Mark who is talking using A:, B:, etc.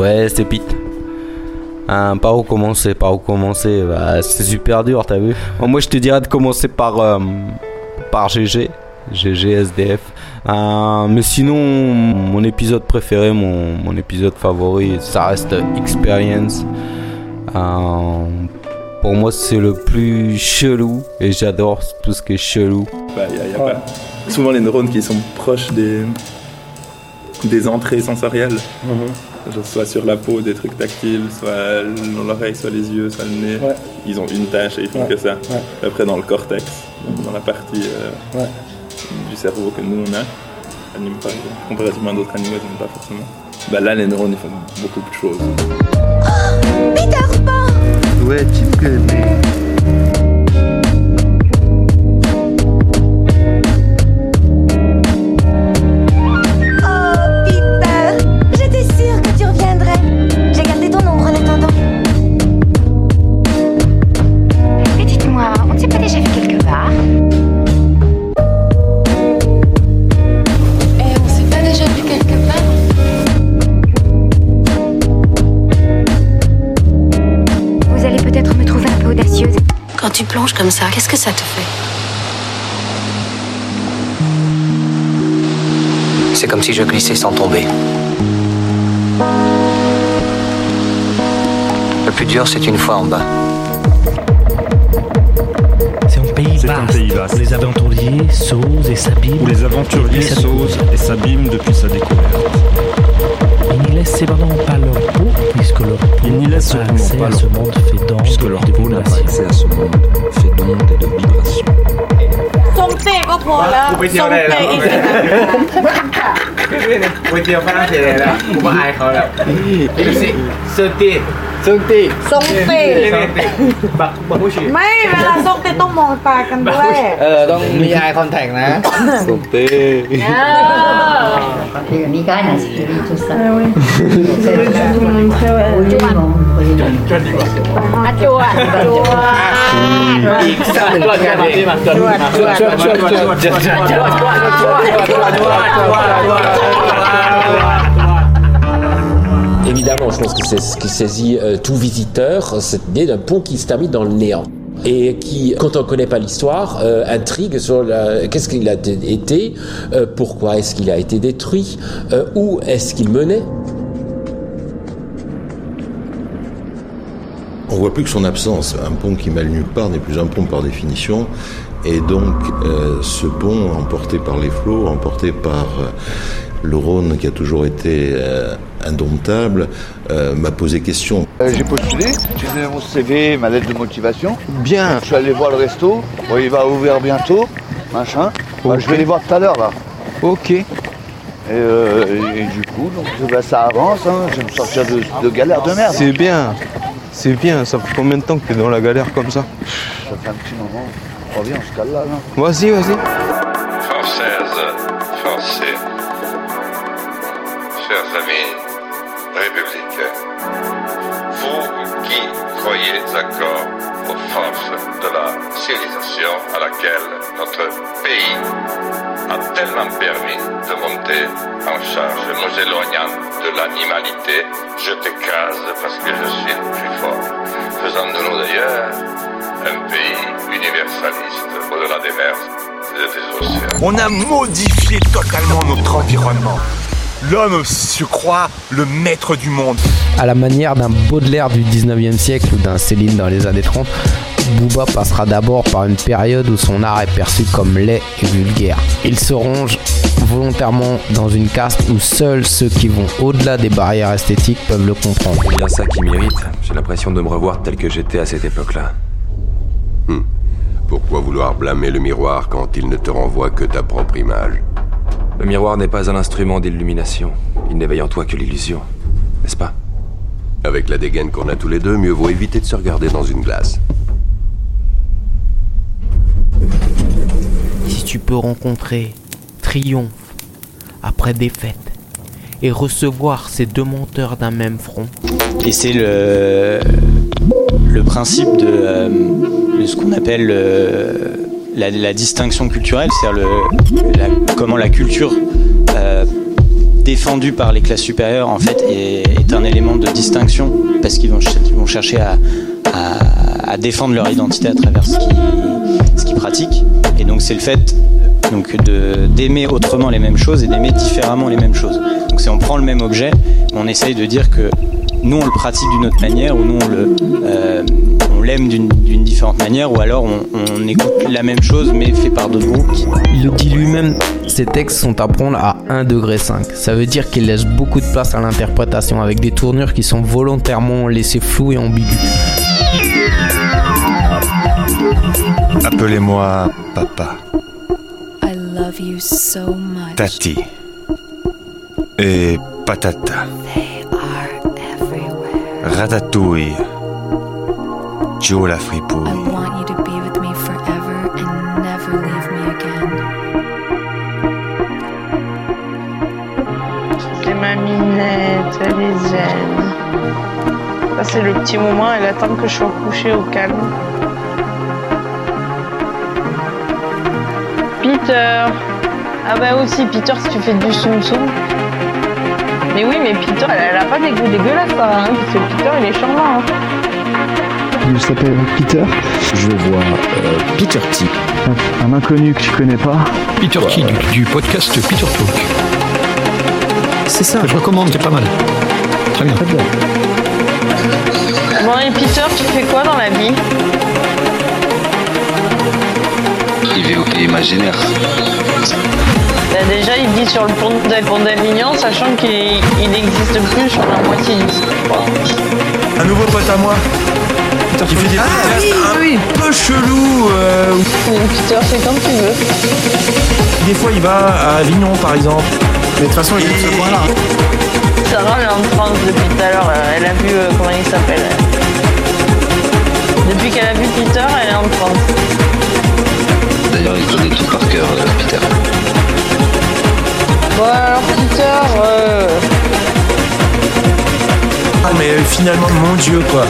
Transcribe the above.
A: Ouais, c'est Pete. Hein, par où commencer Par où commencer? Bah, c'est super dur, t'as vu Moi, je te dirais de commencer par, euh, par GG. GG, SDF. Hein, mais sinon, mon épisode préféré, mon, mon épisode favori, ça reste Experience. Hein, pour moi, c'est le plus chelou et j'adore tout ce qui est chelou.
B: Bah, y a, y a pas... Souvent, les neurones qui sont proches des, des entrées sensorielles. Mhm. Soit sur la peau, des trucs tactiles, soit dans l'oreille, soit les yeux, soit le nez. Ils ont une tâche et ils font que ça. Après, dans le cortex, mhm. dans la partie euh, du cerveau que nous on a, pas, comparativement à d'autres animaux, ils n'aiment pas forcément. Bah là, les neurones, ils font beaucoup de choses.
C: Oh, Peter Pan Ouais, tu.
D: comme ça, qu'est-ce que ça te fait?
E: C'est comme si je glissais sans tomber. Le plus dur, c'est une fois en bas.
F: C'est un pays vaste.
G: Pays.
F: Où les aventuriers s'osent et s'abîment.
G: Où les aventuriers s'osent et s'abîment depuis sa découverte.
F: Il ne laisse cependant pas absolument pas, à ce monde fait d'ondes
G: puisque leur peau n'a pas accès à ce monde fait d'ondes et de vibrations.
H: ซึ่งติ
I: ทรงติบักบักผู้ชี
H: ไม่เวลาทรงติต้องมองตากันด้วย
J: เออต้องมี
H: ไอ
I: คอนแทคนะทรงติเออていう苦いなセキュリティさ。จวดจวดอีกสักหนึ่งจุดจวดจวดจวดจวดจวดจวดจวดจุดจวดจวดจวดจวดจวดจวดจวด
K: Évidemment, je pense que c'est ce qui saisit euh, tout visiteur, cette idée d'un pont qui se termine dans le néant et qui, quand on ne connaît pas l'histoire, euh, intrigue sur qu'est-ce qu'il a été, euh, pourquoi est-ce qu'il a été détruit, où est-ce qu'il menait.
L: On voit plus que son absence. Un pont qui mène nulle part n'est plus un pont par définition. Et donc, ce pont, emporté par les flots, emporté par le Rhône qui a toujours été indomptable, euh, m'a posé question.
M: Euh, j'ai postulé, j'ai donné mon CV, ma lettre de motivation. Bien. Je suis allé voir le resto. Bon, il va ouvrir bientôt, machin. Bah, je vais les voir tout à l'heure là. Ok. Et, euh, et du coup, donc, bah, ça avance. hein. Je vais me sortir de, de galère de merde.
N: C'est bien, c'est bien. Ça fait combien de temps que t'es dans la galère comme ça?
M: Ça fait un petit moment. On revient, on se cale là. là.
N: Vas-y, vas-y.
O: Françaises, Français, chers amis républicains, vous qui croyez encore aux forces de la civilisation à laquelle notre pays a tellement permis de monter en charge, nous éloignant de l'animalité, je t'écrase parce que je suis le plus fort, faisant de nous d'ailleurs un pays universaliste au-delà des mers et des océans.
P: On a modifié totalement notre environnement. L'homme se croit le maître du monde.
A: À la manière d'un Baudelaire du 19e siècle ou d'un Céline dans les années 30, Booba passera d'abord par une période où son art est perçu comme laid et vulgaire. Il se ronge volontairement dans une caste où seuls ceux qui vont au-delà des barrières esthétiques peuvent le comprendre.
Q: C'est bien ça qui m'irrite. J'ai l'impression de me revoir tel que j'étais à cette époque-là.
R: Hmm. Pourquoi vouloir blâmer le miroir quand il ne te renvoie que ta propre image?
Q: Le miroir n'est pas un instrument d'illumination. Il n'éveille en toi que l'illusion. N'est-ce pas?
R: Avec la dégaine qu'on a tous les deux, mieux vaut éviter de se regarder dans une glace.
S: Si tu peux rencontrer triomphe après défaite et recevoir ces deux menteurs d'un même front.
T: Et c'est le, le principe de, euh, de ce qu'on appelle euh, la, distinction culturelle, c'est-à-dire comment la culture euh, défendu par les classes supérieures en fait est, un élément de distinction parce qu'ils vont, vont chercher à, à- défendre leur identité à travers ce qu'ils pratiquent. Et donc c'est le fait donc d'aimer autrement les mêmes choses et d'aimer différemment les mêmes choses. Donc c'est on prend le même objet on essaye de dire que nous on le pratique d'une autre manière ou nous on le euh, on l'aime d'une d'une différente manière ou alors on, on écoute la même chose mais fait par d'autres groupes
S: Il le dit lui-même, ces textes sont à prendre à 1 degré 5. Ça veut dire qu'il laisse beaucoup de place à l'interprétation avec des tournures qui sont volontairement laissées floues et ambiguës.
P: Appelez-moi papa,
U: I love you so much.
P: tati et patata. Ratatouille. Joe la fripouille.
U: I want you to be with me forever and never leave me again.
H: C'est ma minette, elle est zen. Ça, c'est le petit moment, elle attend que je sois couché au calme. Peter Ah bah aussi, Peter, si tu fais du soum soum. Mais oui, mais Peter, elle, elle a pas des goûts dégueulasses, ça, hein, parce que Peter, il est charmant. Hein.
V: Il s'appelle Peter.
K: Je vois euh, Peter T.
V: Un, un inconnu que tu connais pas.
W: Peter Key du, du podcast Peter Talk.
V: C'est ça.
W: Je recommande, c'est pas mal. Très bien.
H: Bon, et Peter, tu fais quoi dans la vie?
X: Il vit au pays imaginaire.
H: Bah, Déjà, il vit sur le pont de pont d'Avignon, sachant qu'il il n'existe plus sur la moitié du
P: Un nouveau pote à moi. Qui fait des podcasts un peu chelou. euh,
H: Peter, c'est comme tu veux.
P: des fois, il va à Avignon, par exemple. Mais de toute façon, il est de ce coin-là.
H: Sarah, elle est en France depuis tout à l'heure. euh, Elle a vu, euh, comment il s'appelle. Depuis qu'elle a vu Peter, elle est en France.
X: D'ailleurs, il connaît tout par cœur, euh, Peter.
H: Bon, alors Peter, euh,
P: Ah, mais finalement, mon Dieu, quoi.